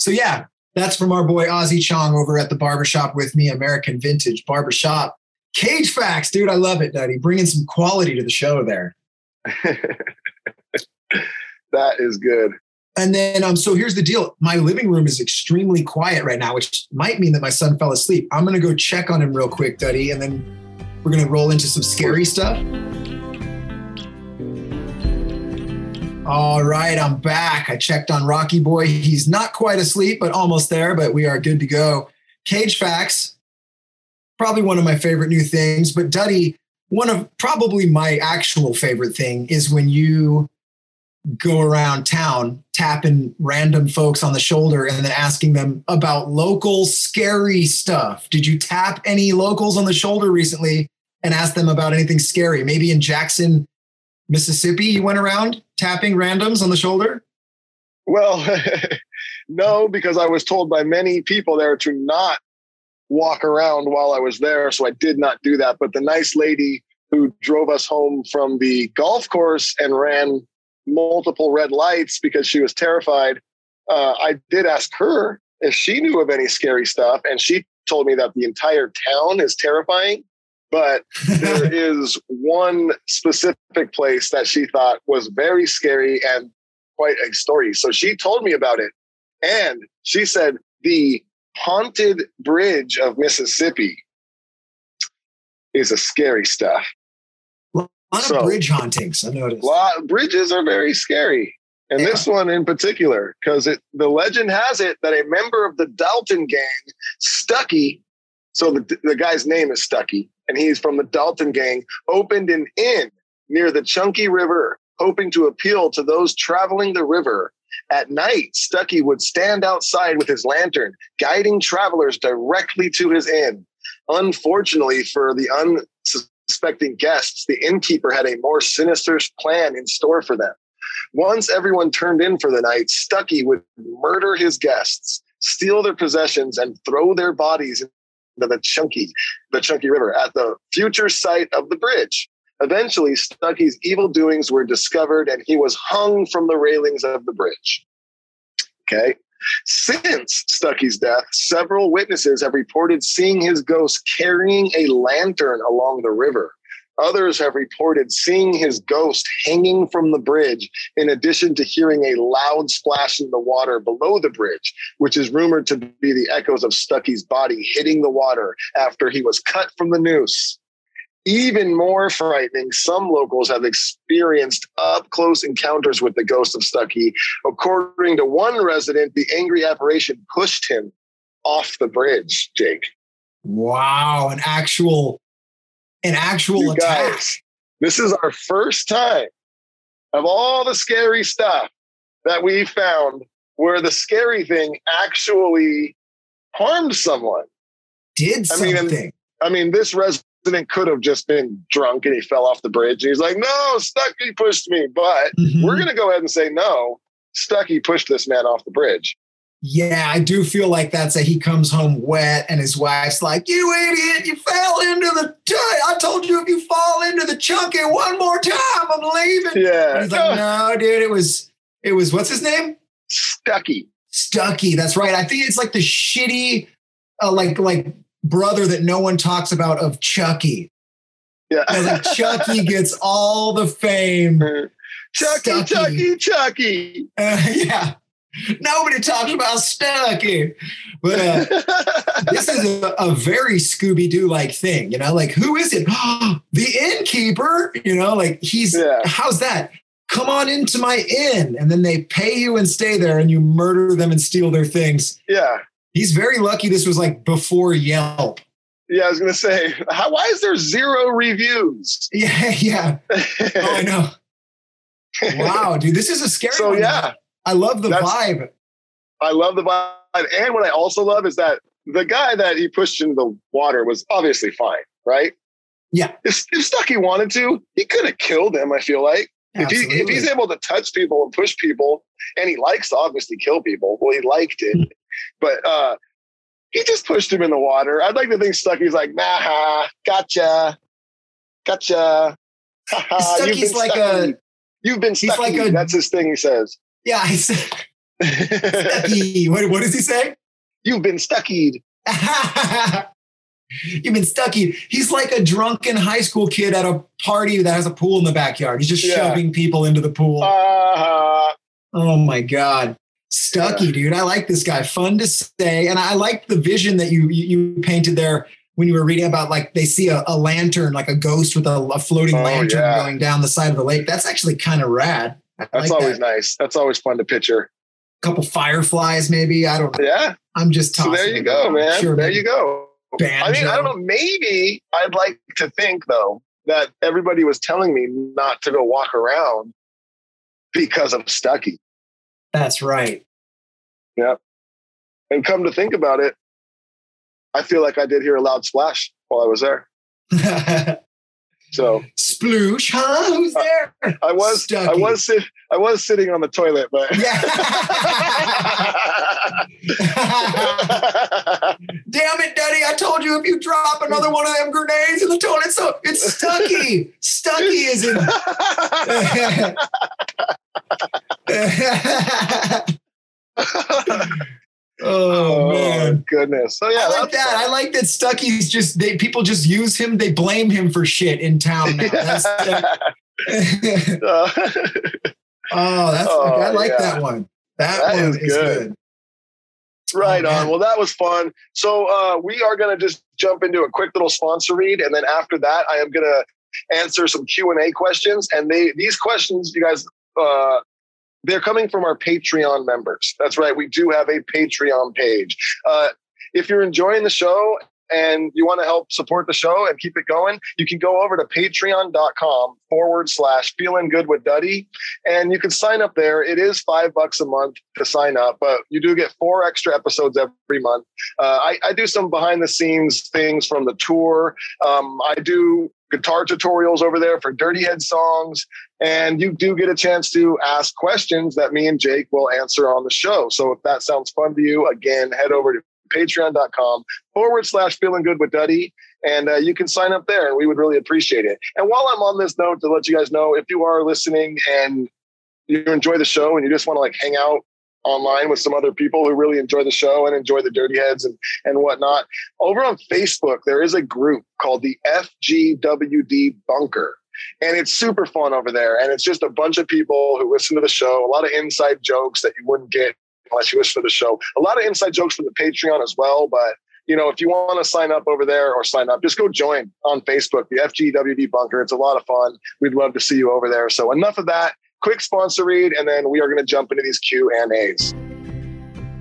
Speaker 2: So, yeah, that's from our boy Ozzy Chong over at the barbershop with me, American Vintage Barbershop. Cage Facts, dude. I love it, Duddy. Bringing some quality to the show there.
Speaker 3: that is good.
Speaker 2: And then, um, so here's the deal. My living room is extremely quiet right now, which might mean that my son fell asleep. I'm going to go check on him real quick, Duddy, and then we're going to roll into some scary stuff. All right, I'm back. I checked on Rocky Boy. He's not quite asleep, but almost there, but we are good to go. Cage Facts, probably one of my favorite new things. But Duddy, one of probably my actual favorite thing is when you go around town tapping random folks on the shoulder and then asking them about local scary stuff. Did you tap any locals on the shoulder recently and ask them about anything scary? Maybe in Jackson, Mississippi, you went around tapping randoms on the shoulder?
Speaker 3: Well, no, because I was told by many people there to not walk around while I was there. So I did not do that. But the nice lady who drove us home from the golf course and ran multiple red lights because she was terrified, uh, I did ask her if she knew of any scary stuff. And she told me that the entire town is terrifying. But there is one specific place that she thought was very scary and quite a story. So she told me about it. And she said the haunted bridge of Mississippi is a scary stuff.
Speaker 2: A lot
Speaker 3: So-
Speaker 2: of bridge hauntings, I noticed.
Speaker 3: Lot, bridges are very scary. And
Speaker 2: Yeah.
Speaker 3: this one in particular, because it the legend has it that a member of the Dalton gang, Stuckey, so the, the guy's name is Stuckey, and he's from the Dalton gang, opened an inn near the Chunky River, hoping to appeal to those traveling the river. At night, Stuckey would stand outside with his lantern, guiding travelers directly to his inn. Unfortunately for the unsuspecting guests, the innkeeper had a more sinister plan in store for them. Once everyone turned in for the night, Stuckey would murder his guests, steal their possessions, and throw their bodies into the Chunky, the Chunky River at the future site of the bridge. Eventually, Stuckey's evil doings were discovered and he was hung from the railings of the bridge. Okay. Since Stuckey's death, several witnesses have reported seeing his ghost carrying a lantern along the river. Others have reported seeing his ghost hanging from the bridge, in addition to hearing a loud splash in the water below the bridge, which is rumored to be the echoes of Stuckey's body hitting the water after he was cut from the noose. Even more frightening, some locals have experienced up close encounters with the ghost of Stuckey. According to one resident, the angry apparition pushed him off the bridge, Jake.
Speaker 2: Wow, an actual an actual
Speaker 3: You
Speaker 2: attack.
Speaker 3: guys, this is our first time of all the scary stuff that we found where the scary thing actually harmed someone.
Speaker 2: Did
Speaker 3: I mean,
Speaker 2: something.
Speaker 3: I mean, this resident could have just been drunk and he fell off the bridge. And he's like, no, Stuckey pushed me. But
Speaker 2: Mhm.
Speaker 3: we're going to go ahead and say, no, Stuckey pushed this man off the bridge.
Speaker 2: Yeah, I do feel like that's a he comes home wet and his wife's like, You idiot, you fell into the t- I told you if you fall into the chunky one more time, I'm leaving. And
Speaker 3: Yeah.
Speaker 2: he's like, No, dude, it was it was what's his name?
Speaker 3: Stuckey.
Speaker 2: Stuckey. That's right. I think it's like the shitty uh, like like brother that no one talks about of Chucky.
Speaker 3: Yeah.
Speaker 2: Like, Chucky gets all the fame.
Speaker 3: Chucky,
Speaker 2: Stuckey.
Speaker 3: Chucky, Chucky.
Speaker 2: Uh, yeah. Nobody talks about Stuckey. But uh, this is a, a very Scooby Doo like thing, you know. Like, who is it? the innkeeper, you know. Like, he's
Speaker 3: Yeah.
Speaker 2: how's that? Come on into my inn, and then they pay you and stay there, and you murder them and steal their things.
Speaker 3: yeah.
Speaker 2: He's very lucky. This was like before Yelp.
Speaker 3: Yeah, I was to say, how, why is there zero reviews?
Speaker 2: Yeah, yeah. Oh, I know. Wow, dude, this is a scary.
Speaker 3: so,
Speaker 2: one.
Speaker 3: yeah,
Speaker 2: I love the vibe.
Speaker 3: I love the vibe. And what I also love is that the guy that he pushed into the water was obviously fine, right?
Speaker 2: Yeah.
Speaker 3: If, if Stuckey wanted to, he could have killed him, I feel like. If, he, if he's able to touch people and push people, and he likes to obviously kill people, well, he liked it, but uh, he just pushed him in the water. I'd like to think Stuckey's like, nah, gotcha, gotcha. Stuckey's
Speaker 2: like
Speaker 3: Stuckey.
Speaker 2: a-
Speaker 3: You've been
Speaker 2: he's
Speaker 3: Stuckey.
Speaker 2: like a-
Speaker 3: That's his thing. He says,
Speaker 2: yeah, I said Stuckey. what, what does he say?
Speaker 3: "You've been Stuckied."
Speaker 2: You've been Stuckey. He's like a drunken high school kid at a party that has a pool in the backyard. He's just
Speaker 3: Yeah.
Speaker 2: shoving people into the pool.
Speaker 3: Uh,
Speaker 2: oh my god, Stuckey, dude! I like this guy. Fun to say, and I like the vision that you you, painted there when you were reading about like they see a, a lantern, like a ghost with a, a floating
Speaker 3: Oh,
Speaker 2: lantern
Speaker 3: yeah.
Speaker 2: going down the side of the lake. That's actually kind of rad. I
Speaker 3: That's
Speaker 2: like
Speaker 3: always
Speaker 2: that.
Speaker 3: nice. That's always fun to picture.
Speaker 2: A couple fireflies, maybe. I don't know.
Speaker 3: Yeah.
Speaker 2: I'm just
Speaker 3: So there you go, man.
Speaker 2: Sure,
Speaker 3: there you go. I mean, I don't know. Maybe I'd like to think though that everybody was telling me not to go walk around because of Stuckey.
Speaker 2: That's right. Yep.
Speaker 3: And come to think about it, I feel like I did hear a loud splash while I was there. So
Speaker 2: Sploosh, huh? Who's there?
Speaker 3: I was, I was, sit, I was sitting on the toilet, but.
Speaker 2: Damn it, Daddy! I told you if you drop another one of them grenades in the toilet, so it's Stuckey. Stuckey is in. oh man.
Speaker 3: goodness! So yeah,
Speaker 2: I like that.
Speaker 3: fun.
Speaker 2: I like that Stuckey's just they people just use him. They blame him for shit in town now. That's, uh,
Speaker 3: Uh,
Speaker 2: oh, that's
Speaker 3: Oh,
Speaker 2: I like
Speaker 3: yeah.
Speaker 2: that one. That,
Speaker 3: That
Speaker 2: one
Speaker 3: is
Speaker 2: is
Speaker 3: good.
Speaker 2: good.
Speaker 3: right
Speaker 2: Oh,
Speaker 3: on. Well, that was fun. So uh, we are going to just jump into a quick little sponsor read, and then after that, I am going to answer some Q and A questions. And they these questions, you guys, uh, they're coming from our Patreon members. That's right. We do have a Patreon page. Uh, if you're enjoying the show and you want to help support the show and keep it going, you can go over to patreon.com forward slash feeling good with Duddy and you can sign up there. It is five bucks a month to sign up, but you do get four extra episodes every month. Uh, I, I do some behind the scenes things from the tour. Um, I do guitar tutorials over there for Dirty Head songs. And you do get a chance to ask questions that me and Jake will answer on the show. So if that sounds fun to you, again, head over to patreon.com forward slash feeling good with Duddy. And uh, you can sign up there and we would really appreciate it. And while I'm on this note, to let you guys know, if you are listening and you enjoy the show and you just want to like hang out online with some other people who really enjoy the show and enjoy the dirty heads and, and whatnot. Over on Facebook, there is a group called the FGWD Bunker. And it's super fun over there. And it's just a bunch of people who listen to the show, a lot of inside jokes that you wouldn't get unless you listen to the show. A lot of inside jokes from the Patreon as well. But, you know, if you want to sign up over there or sign up, just go join on Facebook, the FGWD Bunker. It's a lot of fun. We'd love to see you over there. So enough of that quick sponsor read, and then we are going to jump into these Q and A's.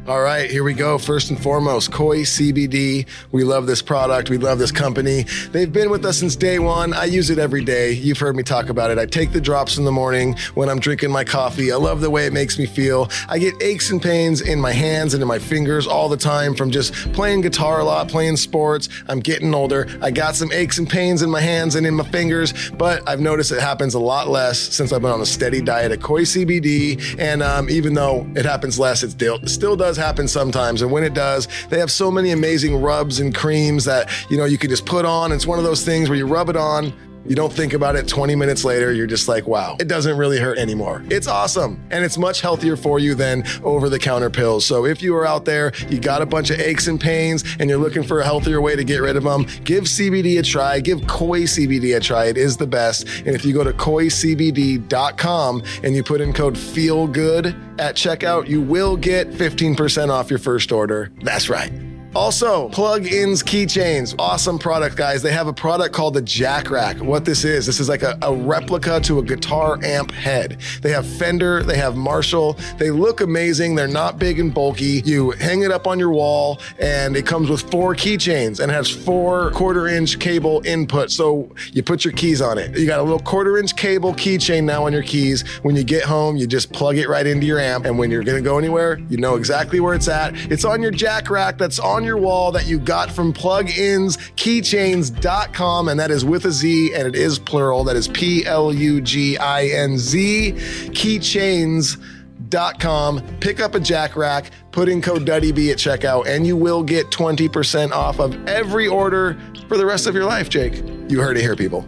Speaker 1: All right, here we go. First and foremost, Koi CBD. We love this product. We love this company. They've been with us since day one. I use it every day. You've heard me talk about it. I take the drops in the morning when I'm drinking my coffee. I love the way it makes me feel. I get aches and pains in my hands and in my fingers all the time from just playing guitar a lot, playing sports. I'm getting older. I got some aches and pains in my hands and in my fingers, but I've noticed it happens a lot less since I've been on a steady diet of Koi CBD. And um, even though it happens less, it still, still does happen sometimes. And when it does, they have so many amazing rubs and creams that, you know, you can just put on. It's one of those things where you rub it on, you don't think about it 20 minutes later, you're just like, wow, it doesn't really hurt anymore. It's awesome. And it's much healthier for you than over the counter pills. So if you are out there, you got a bunch of aches and pains, and you're looking for a healthier way to get rid of them, give CBD a try. Give Koi CBD a try. It is the best. And if you go to koicbd.com and you put in code FEELGOOD at checkout, you will get 15% off your first order. That's right. Also, Pluginz keychains. Awesome product, guys. They have a product called the Jack Rack. What this is, this is like a, a, replica to a guitar amp head. They have Fender, they have Marshall. They look amazing. They're not big and bulky. You hang it up on your wall, and it comes with four keychains and has four quarter-inch cable input. So you put your keys on it. You got a little quarter-inch cable keychain now on your keys. When you get home, you just plug it right into your amp, and when you're gonna go anywhere, you know exactly where it's at. It's on your Jack Rack. That's on your wall that you got from pluginzkeychains.com, and that is with a Z, and it is plural. That is P L U G I N Z, keychains.com. Pick up a jack rack, put in code DuddyB at checkout, and you will get 20% off of every order for the rest of your life, Jake. You heard it here, people.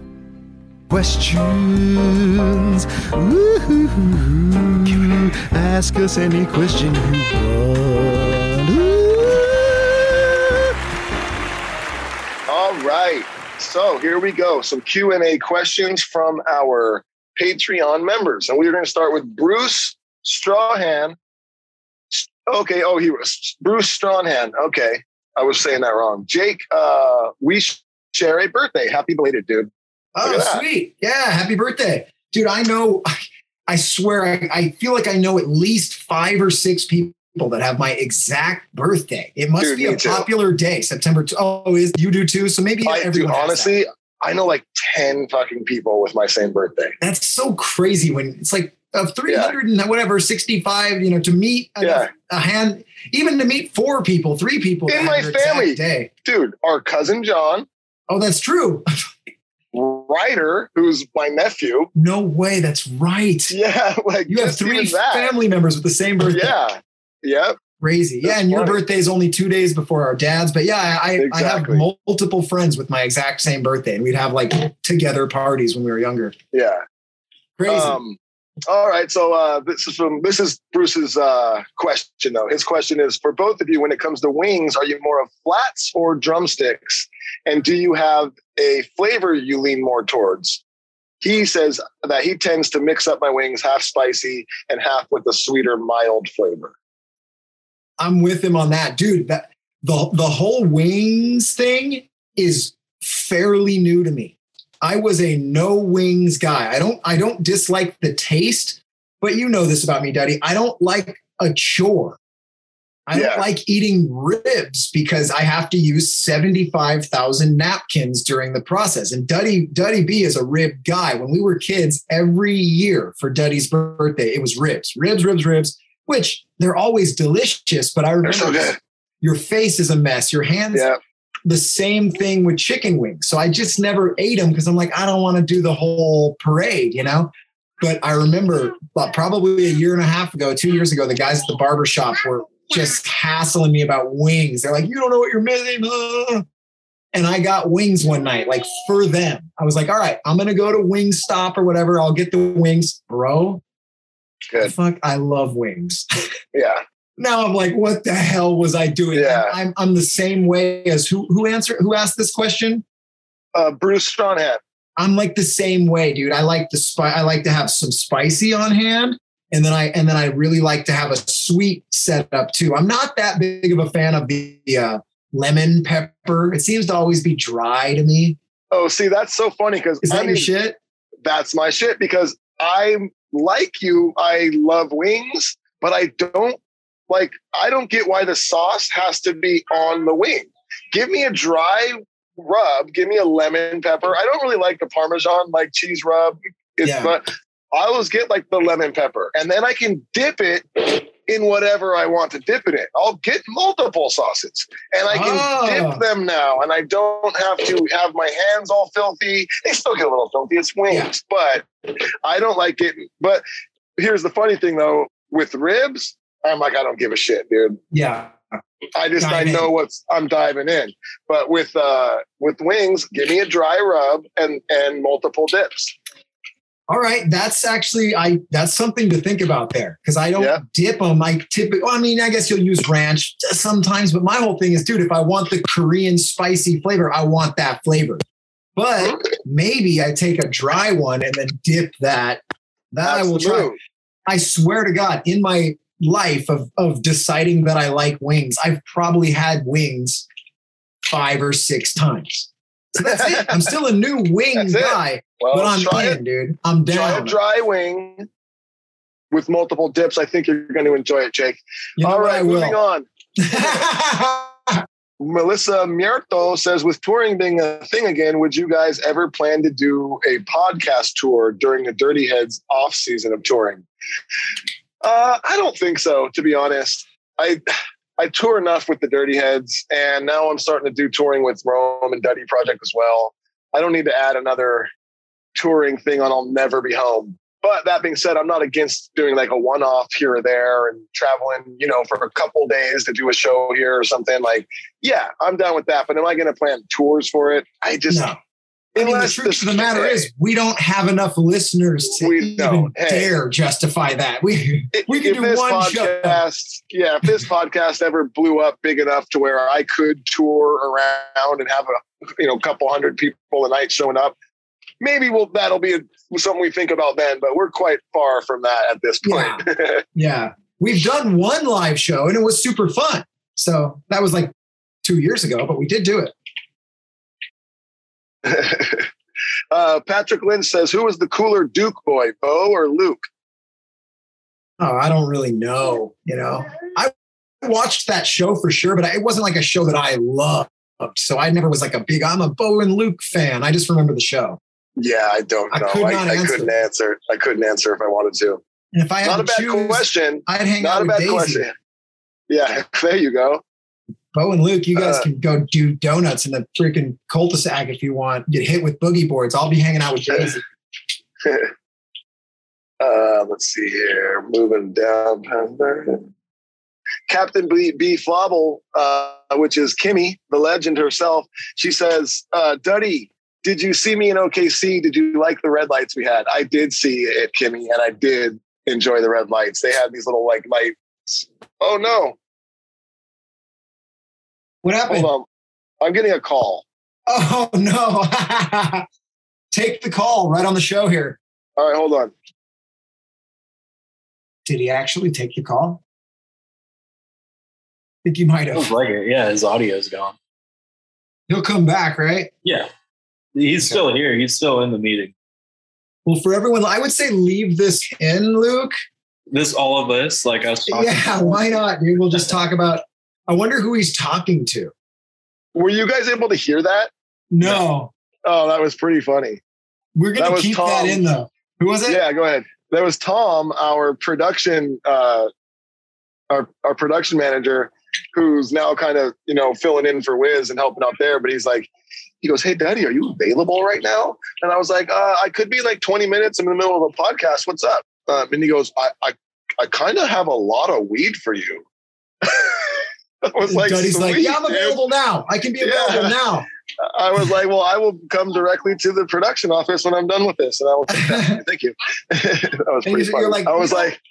Speaker 5: Questions. Ask us any question you want.
Speaker 3: Right. So here we go. Some Q&A questions from our Patreon members. And we're going to start with Bruce Strawhan. Okay. Oh, he was Bruce Strawhan. Okay. I was saying that wrong. Jake, uh, we share a birthday. Happy belated, dude.
Speaker 2: Oh, sweet. Yeah. Happy birthday. Dude, I know, I swear, I, I feel like I know at least five or six people that have my exact birthday. It must
Speaker 3: Dude,
Speaker 2: be a
Speaker 3: too.
Speaker 2: popular day, September. T- oh, is you do too? So maybe
Speaker 3: I,
Speaker 2: everyone. has
Speaker 3: honestly. I know like 10 fucking people with my same birthday.
Speaker 2: that's so crazy. When it's like of three hundred and whatever sixty five, you know, to meet a,
Speaker 3: Yeah.
Speaker 2: a hand, even to meet four people, three people
Speaker 3: In my
Speaker 2: have your exact
Speaker 3: family.
Speaker 2: day.
Speaker 3: Dude, our cousin John,
Speaker 2: Oh, that's true.
Speaker 3: Ryder, who's my nephew.
Speaker 2: No way. That's right.
Speaker 3: Yeah, like
Speaker 2: You have three family members with the same birthday.
Speaker 3: Yeah. Yep.
Speaker 2: Crazy. Yeah.
Speaker 3: That's
Speaker 2: And your
Speaker 3: funny.
Speaker 2: birthday is only two days before our dad's. But yeah, I, I have multiple friends with my exact same birthday. And we'd have like together parties when we were younger.
Speaker 3: Yeah.
Speaker 2: Crazy.
Speaker 3: Um, all right. So uh, this is from this is Bruce's uh, question though. His question is for both of you. When it comes to wings, are you more of flats or drumsticks? And do you have a flavor you lean more towards? He says that he tends to mix up my wings half spicy and half with a sweeter, mild flavor.
Speaker 2: I'm with him on that, dude. That the the whole wings thing is fairly new to me. I was a no wings guy. I don't I don't dislike the taste, but you know this about me, Duddy. I don't like a chore. I
Speaker 3: Yeah.
Speaker 2: don't like eating ribs because I have to use 75,000 napkins during the process. And Duddy, Duddy B is a rib guy. When we were kids, every year for Duddy's birthday, it was ribs, ribs, ribs, ribs, which they're always delicious. But I remember
Speaker 3: so good.
Speaker 2: your face is a mess. Your hands,
Speaker 3: Yeah.
Speaker 2: the same thing with chicken wings. So I just never ate them because I'm like, I don't want to do the whole parade, you know? But I remember about probably a year and a half ago, two years ago, the guys at the barber shop were just hassling me about wings. They're like, you don't know what you're missing. uh." And I got wings one night, like for them. I was like, all right, I'm going to go to Wingstop or whatever. I'll get the wings. Bro,
Speaker 3: Good.
Speaker 2: fuck, I love wings.
Speaker 3: Yeah.
Speaker 2: now I'm like, what the hell was I doing?
Speaker 3: Yeah.
Speaker 2: I'm, I'm the same way as who, who answered, who asked this question?
Speaker 3: Uh, Bruce Strawnhat.
Speaker 2: I'm like the same way, dude. I like the spi- I like to have some spicy on hand, and then I and then I really like to have a sweet setup too. I'm not that big of a fan of the uh, lemon pepper. It seems to always be dry to me.
Speaker 3: Oh, see, that's so funny because
Speaker 2: Is that
Speaker 3: I
Speaker 2: your
Speaker 3: mean,
Speaker 2: shit?
Speaker 3: that's my shit because I'm like you. I love wings, but I don't like, I don't get why the sauce has to be on the wing. Give me a dry rub, give me a lemon pepper. I don't really like the Parmesan, like cheese rub. It's
Speaker 2: Yeah.
Speaker 3: but I always get like the lemon pepper and then I can dip it in whatever I want to dip it in. I'll get multiple sauces and I can
Speaker 2: Oh.
Speaker 3: dip them now and I don't have to have my hands all filthy. They still get a little filthy. It's wings, but I don't like getting. But here's the funny thing though with ribs, I'm like, I don't give a shit, dude.
Speaker 2: Yeah.
Speaker 3: I just I
Speaker 2: Dive in.
Speaker 3: know what's I'm diving in. But with uh with wings, give me a dry rub and and multiple dips.
Speaker 2: All right, that's actually I that's something to think about there because I don't
Speaker 3: Yeah.
Speaker 2: dip them. I typically, well, I mean, I guess you'll use ranch sometimes, but my whole thing is, dude, if I want the Korean spicy flavor, I want that flavor. But maybe I take a dry one and then dip that. That I will try. I swear to God, in my life of of deciding that I like wings, I've probably had wings five or six times. So that's it. I'm still a new wing guy,
Speaker 3: Well,
Speaker 2: but I'm
Speaker 3: try
Speaker 2: in,
Speaker 3: it.
Speaker 2: dude. I'm
Speaker 3: Try a dry wing with multiple dips. I think you're going to enjoy it, Jake.
Speaker 2: You know
Speaker 3: All right, moving on. Melissa Mierto says, with touring being a thing again, would you guys ever plan to do a podcast tour during the Dirty Heads off season of touring? Uh, I don't think so, to be honest. I I tour enough with the Dirty Heads, and now I'm starting to do touring with Rome and Duddy Project as well. I don't need to add another touring thing on I'll Never Be Home. But that being said, I'm not against doing like a one off here or there and traveling, you know, for a couple days to do a show here or something. Like, yeah, I'm down with that. But am I going to plan tours for it? I just,
Speaker 2: no. I mean, the truth of the matter
Speaker 3: hey,
Speaker 2: is, we don't have enough listeners to even.
Speaker 3: Hey.
Speaker 2: dare justify that. We
Speaker 3: if-
Speaker 2: we can do one show.
Speaker 3: podcast, yeah, if this podcast ever blew up big enough to where I could tour around and have a you know couple hundred people a night showing up, maybe we'll that'll be a, something we think about then. But we're quite far from that at this point.
Speaker 2: Yeah, we've done one live show and it was super fun. So that was like two years ago, but we did do it.
Speaker 3: uh, Patrick Lynch says, "Who was the cooler Duke boy, Bo or Luke?"
Speaker 2: Oh, I don't really know. You know, I watched that show for sure, but it wasn't like a show that I loved. So I never was like a big. I'm a Bo and Luke fan. I just remember the show.
Speaker 3: Yeah, I don't
Speaker 2: I
Speaker 3: know.
Speaker 2: could
Speaker 3: I, I couldn't answer. I couldn't answer if I wanted to.
Speaker 2: And if I had
Speaker 3: Not a bad
Speaker 2: choose,
Speaker 3: question.
Speaker 2: I'd hang
Speaker 3: Not
Speaker 2: out
Speaker 3: a bad
Speaker 2: Daisy.
Speaker 3: question. Yeah, there you go.
Speaker 2: Bo and Luke, you guys
Speaker 3: Uh,
Speaker 2: can go do donuts in the freaking cul-de-sac if you want. Get hit with boogie boards. I'll be hanging out with Daisy.
Speaker 3: Uh, let's see here. Moving down. Captain B, B Flobble, uh, which is Kimmy, the legend herself. She says, uh, Duddy, did you see me in OKC? Did you like the red lights we had? I did see it, Kimmy, and I did enjoy the red lights. They had these little like lights. Oh no.
Speaker 2: What happened?
Speaker 3: Hold on. I'm getting a call.
Speaker 2: Oh no! Take the call right on the show here.
Speaker 3: All right, hold on.
Speaker 2: Did he actually take the call? I think he might have.
Speaker 6: like it. Yeah, his audio's gone.
Speaker 2: He'll come back, right?
Speaker 6: Yeah. He's still here. He's still in the meeting.
Speaker 2: Well, for everyone, I would say leave this in, Luke.
Speaker 6: This, all of this, like us.
Speaker 2: Yeah, why not, dude? We'll just talk about. I wonder who he's talking to.
Speaker 3: Were you guys able to hear that?
Speaker 2: No,
Speaker 3: Oh, that was pretty funny.
Speaker 2: we're gonna
Speaker 3: was
Speaker 2: keep
Speaker 3: Tom.
Speaker 2: that in though. Who was it?
Speaker 3: Yeah, go ahead. That was Tom, our production, uh, our our production manager. who's now kind of you know filling in for Wiz and helping out there. But he's like, he goes, "Hey, Duddy, are you available right now?" And I was like, uh, "I could be like 20 minutes. I'm in the middle of a podcast. What's up?" Um, and he goes, "I I, I kind of have a lot of weed for you." I was like,
Speaker 2: Duddy's like,
Speaker 3: "Sweet,
Speaker 2: yeah, I'm
Speaker 3: dude."
Speaker 2: available now. I can be available
Speaker 3: Yeah.
Speaker 2: now.
Speaker 3: I was like, well, I will come directly to the production office when I'm done with this, and I will take that. Thank you. that was
Speaker 2: And
Speaker 3: pretty
Speaker 2: you're
Speaker 3: funny.
Speaker 2: like,
Speaker 3: I was
Speaker 2: you
Speaker 3: like,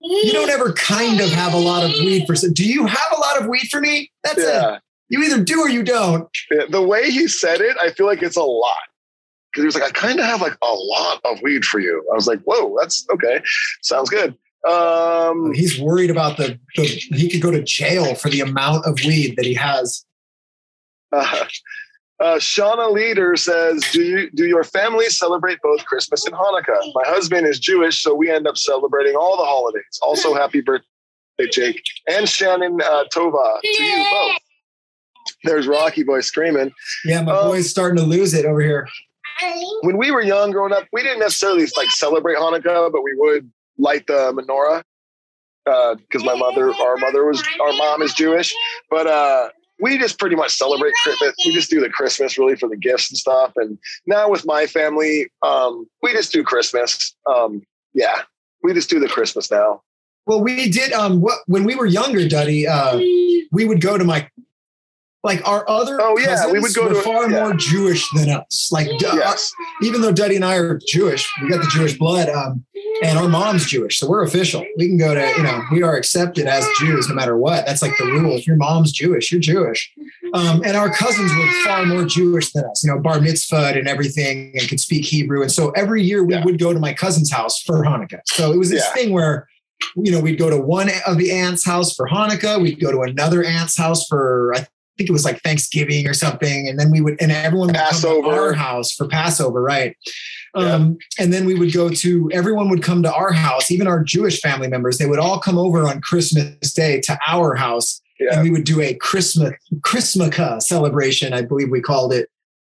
Speaker 2: You don't ever kind of have a lot of weed for. Do you have a lot of weed for me? That's it. You either do or you don't.
Speaker 3: Yeah, The way he said it, I feel like it's a lot. Because he was like, I kind of have like a lot of weed for you. I was like, whoa, that's okay. Sounds good. Um,
Speaker 2: He's worried about the, the. He could go to jail for the amount of weed that he has.
Speaker 3: Uh, uh, Shauna Leader says, "Do you do your family celebrate both Christmas and Hanukkah? My husband is Jewish, so we end up celebrating all the holidays. Also, happy birthday, Jake and Shannon uh, Tova to you both." There's Rocky Boy screaming.
Speaker 2: Yeah, my
Speaker 3: Um,
Speaker 2: boy's starting to lose it over here.
Speaker 3: When we were young, growing up, we didn't necessarily like celebrate Hanukkah, but we would light the menorah because my mother, our mother was, our mom is Jewish, but uh, we just pretty much celebrate Christmas. We just do the Christmas really for the gifts and stuff. And now with my family, um, we just do Christmas. Um, yeah, we just do the Christmas now.
Speaker 2: Well, we did. Um, when we were younger, Duddy, uh, we would go to my. Like our other
Speaker 3: Oh, yeah, we would
Speaker 2: cousins
Speaker 3: go
Speaker 2: were
Speaker 3: to-
Speaker 2: far
Speaker 3: yeah.
Speaker 2: more Jewish than us. Like
Speaker 3: Yes,
Speaker 2: even though Duddy and I are Jewish, we got the Jewish blood, um, and our mom's Jewish, so we're official. We can go to, you know, we are accepted as Jews no matter what. That's like the rule. If your mom's Jewish, you're Jewish. Um, and our cousins were far more Jewish than us, you know, bar mitzvah and everything, and could speak Hebrew. And so every year we
Speaker 3: Yeah.
Speaker 2: would go to my cousin's house for Hanukkah. So it was this
Speaker 3: Yeah.
Speaker 2: thing where. You know, we'd go to one of the aunt's house for Hanukkah. We'd go to another aunt's house for, I think it was like Thanksgiving or something. And then we would, and everyone would come to our house for Passover, right? Um, and then we would go to everyone would come to our house, even our Jewish family members. They would all come over on Christmas Day to our house,
Speaker 3: yeah,
Speaker 2: and we would do a Christmas Christmaka celebration, I believe we called it.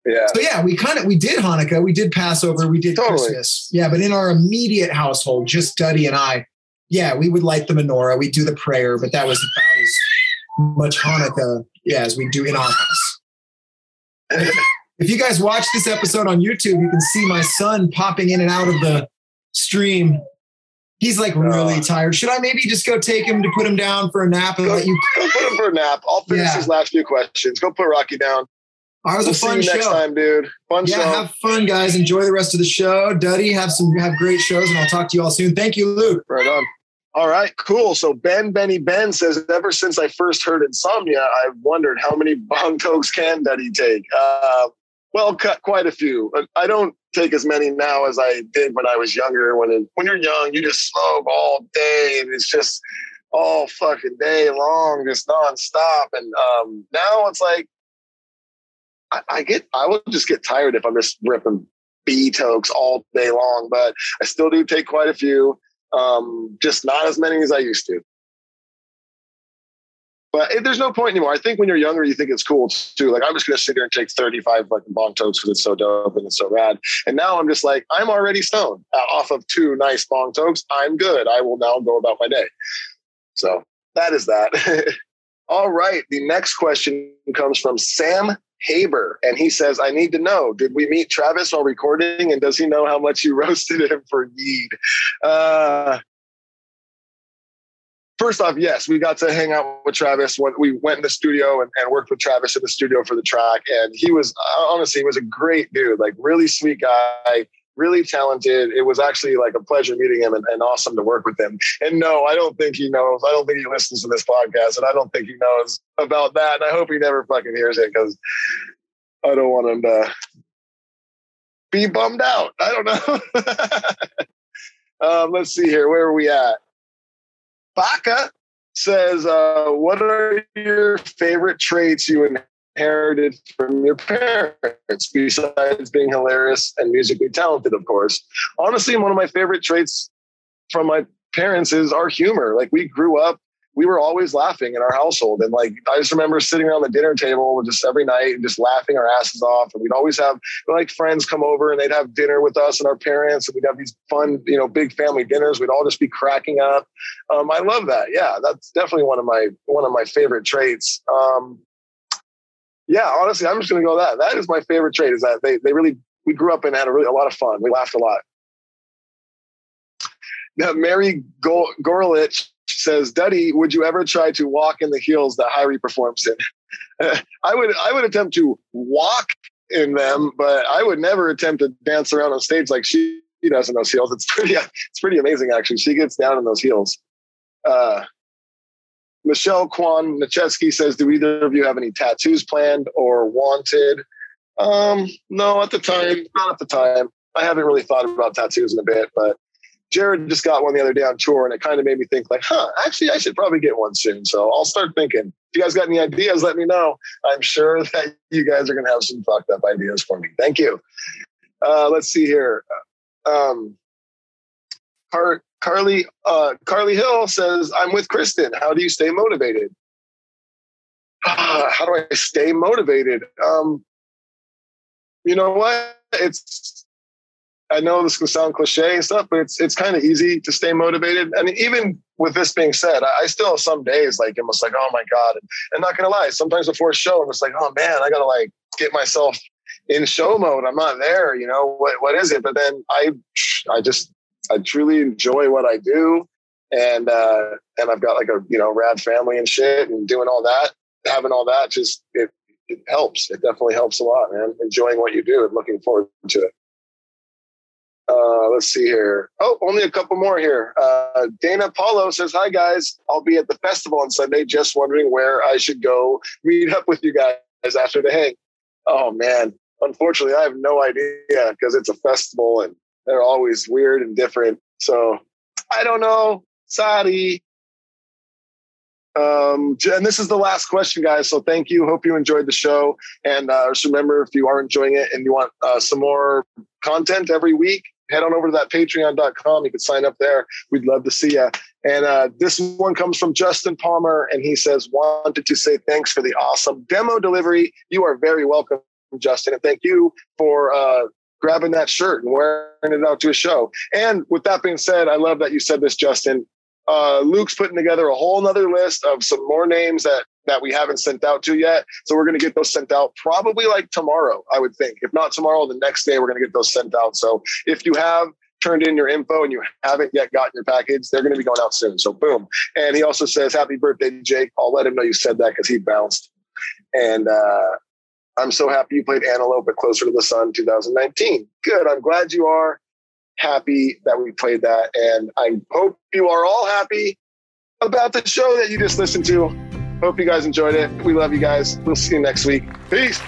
Speaker 3: yeah.
Speaker 2: So yeah, we kind of we did Hanukkah, we did Passover, we did
Speaker 3: Totally.
Speaker 2: Christmas. Yeah, but in our immediate household, just Duddy and I, yeah, we would light the menorah, we'd do the prayer, but that was about as much Hanukkah, yeah, as we do in our house. If you guys watch this episode on YouTube, you can see my son popping in and out of the stream. He's like really
Speaker 3: Oh.
Speaker 2: tired. Should I maybe just go take him to put him down for a nap and
Speaker 3: Go,
Speaker 2: let you?
Speaker 3: go put him for a nap. I'll finish
Speaker 2: Yeah.
Speaker 3: his last few questions. Go put Rocky down.
Speaker 2: Was
Speaker 3: We'll
Speaker 2: a
Speaker 3: see
Speaker 2: fun
Speaker 3: you next time, dude. Fun
Speaker 2: Yeah,
Speaker 3: show.
Speaker 2: have fun, guys. Enjoy the rest of the show. Duddy, have some have great shows, and I'll talk to you all soon. Thank you, Luke.
Speaker 3: Right on. All right, cool. So Ben Benny Ben says, ever since I first heard Insomnia, I've wondered how many bong tokes can Duddy take. Uh, well, quite a few. Uh, I don't take as many now as I did when I was younger. When it, when you're young, you just smoke all day, and it's just all fucking day long, just nonstop. And um, now it's like I, I get, I will just get tired if I'm just ripping B tokes all day long. But I still do take quite a few um, just not as many as I used to. But it, there's no point anymore. I think when you're younger, you think it's cool too. Like I'm just gonna sit here and take 35 fucking bong tokes because it's so dope and it's so rad. And now I'm just like, I'm already stoned uh, off of two nice bong tokes. I'm good. I will now go about my day. So that is that. All right. The next question comes from Sam Haber, and he says, "I need to know: Did we meet Travis while recording, and does he know how much you roasted him for Yeed?" Uh, first off, yes, we got to hang out with Travis when we went in the studio and, and worked with Travis in the studio for the track. And he was uh, honestly, he was a great dude, like really sweet guy, really talented. It was actually like a pleasure meeting him and, and awesome to work with him. And no, I don't think he knows. I don't think he listens to this podcast, and I don't think he knows about that. And I hope he never fucking hears it because I don't want him to be bummed out. I don't know. um, let's see here. Where are we at? Baca says, uh, "What are your favorite traits you inherited from your parents, besides being hilarious and musically talented, of course?" Honestly, one of my favorite traits from my parents is our humor. Like we grew up we were always laughing in our household. And like, I just remember sitting around the dinner table just every night and just laughing our asses off. And we'd always have like friends come over and they'd have dinner with us and our parents. And we'd have these fun, you know, big family dinners. We'd all just be cracking up. Um, I love that. Yeah, that's definitely one of my, one of my favorite traits. Um, yeah, honestly, I'm just going to go that. That is my favorite trait is that they, they really, we grew up and had a really, a lot of fun. We laughed a lot. Now, Mary Go- Gorlich says, Duddy, would you ever try to walk in the heels that Hyrie performs in? I would I would attempt to walk in them, but I would never attempt to dance around on stage like she does in those heels. It's pretty it's pretty amazing actually. She gets down in those heels. Uh, Michelle Kwan Nacheski says, Do either of you have any tattoos planned or wanted? Um, no, at the time, not at the time. I haven't really thought about tattoos in a bit, but Jared just got one the other day on tour, and it kind of made me think, like, huh, actually, I should probably get one soon. So I'll start thinking. If you guys got any ideas, let me know. I'm sure that you guys are going to have some fucked up ideas for me. Thank you. Uh, let's see here. Um, Car- Carly uh, Carly Hill says, "I'm with Kristen. How do you stay motivated? how do I stay motivated? Um, you know what? It's I know this can sound cliche and stuff, but it's it's kind of easy to stay motivated. Mean, even with this being said, I, I still have some days like almost like, oh my god, and, and not gonna lie, sometimes before a show, I'm just like, oh man, I gotta like get myself in show mode. I'm not there, you know. What what is it? But then I I just I truly enjoy what I do, and uh, and I've got like a you know rad family and shit, and doing all that, having all that, just it it helps. It definitely helps a lot, man. Enjoying what you do and looking forward to it. Uh, let's see here. Oh, only a couple more here. Uh, Dana Paulo says, Hi, guys. I'll be at the festival on Sunday. Just wondering where I should go meet up with you guys after the hang. Oh, man. Unfortunately, I have no idea because it's a festival and they're always weird and different. So I don't know. Sorry. Um, and this is the last question, guys. So thank you. Hope you enjoyed the show. And uh, just remember, if you are enjoying it and you want uh, some more content every week, head on over to that patreon.com. You can sign up there. We'd love to see you. And uh, this one comes from Justin Palmer, and he says, Wanted to say thanks for the awesome demo delivery. You are very welcome, Justin. And thank you for uh, grabbing that shirt and wearing it out to a show. And with that being said, I love that you said this, Justin. Uh, Luke's putting together a whole nother list of some more names that that we haven't sent out to yet. So we're going to get those sent out probably like tomorrow, I would think. If not tomorrow, the next day we're going to get those sent out. So if you have turned in your info and you haven't yet gotten your package, they're going to be going out soon. So boom. And he also says, "Happy birthday, Jake." I'll let him know you said that because he bounced. And uh, I'm so happy you played Antelope at Closer to the Sun 2019. Good. I'm glad you are happy that we played that. And I hope you are all happy about the show that you just listened to. Hope you guys enjoyed it. We love you guys. We'll see you next week. Peace.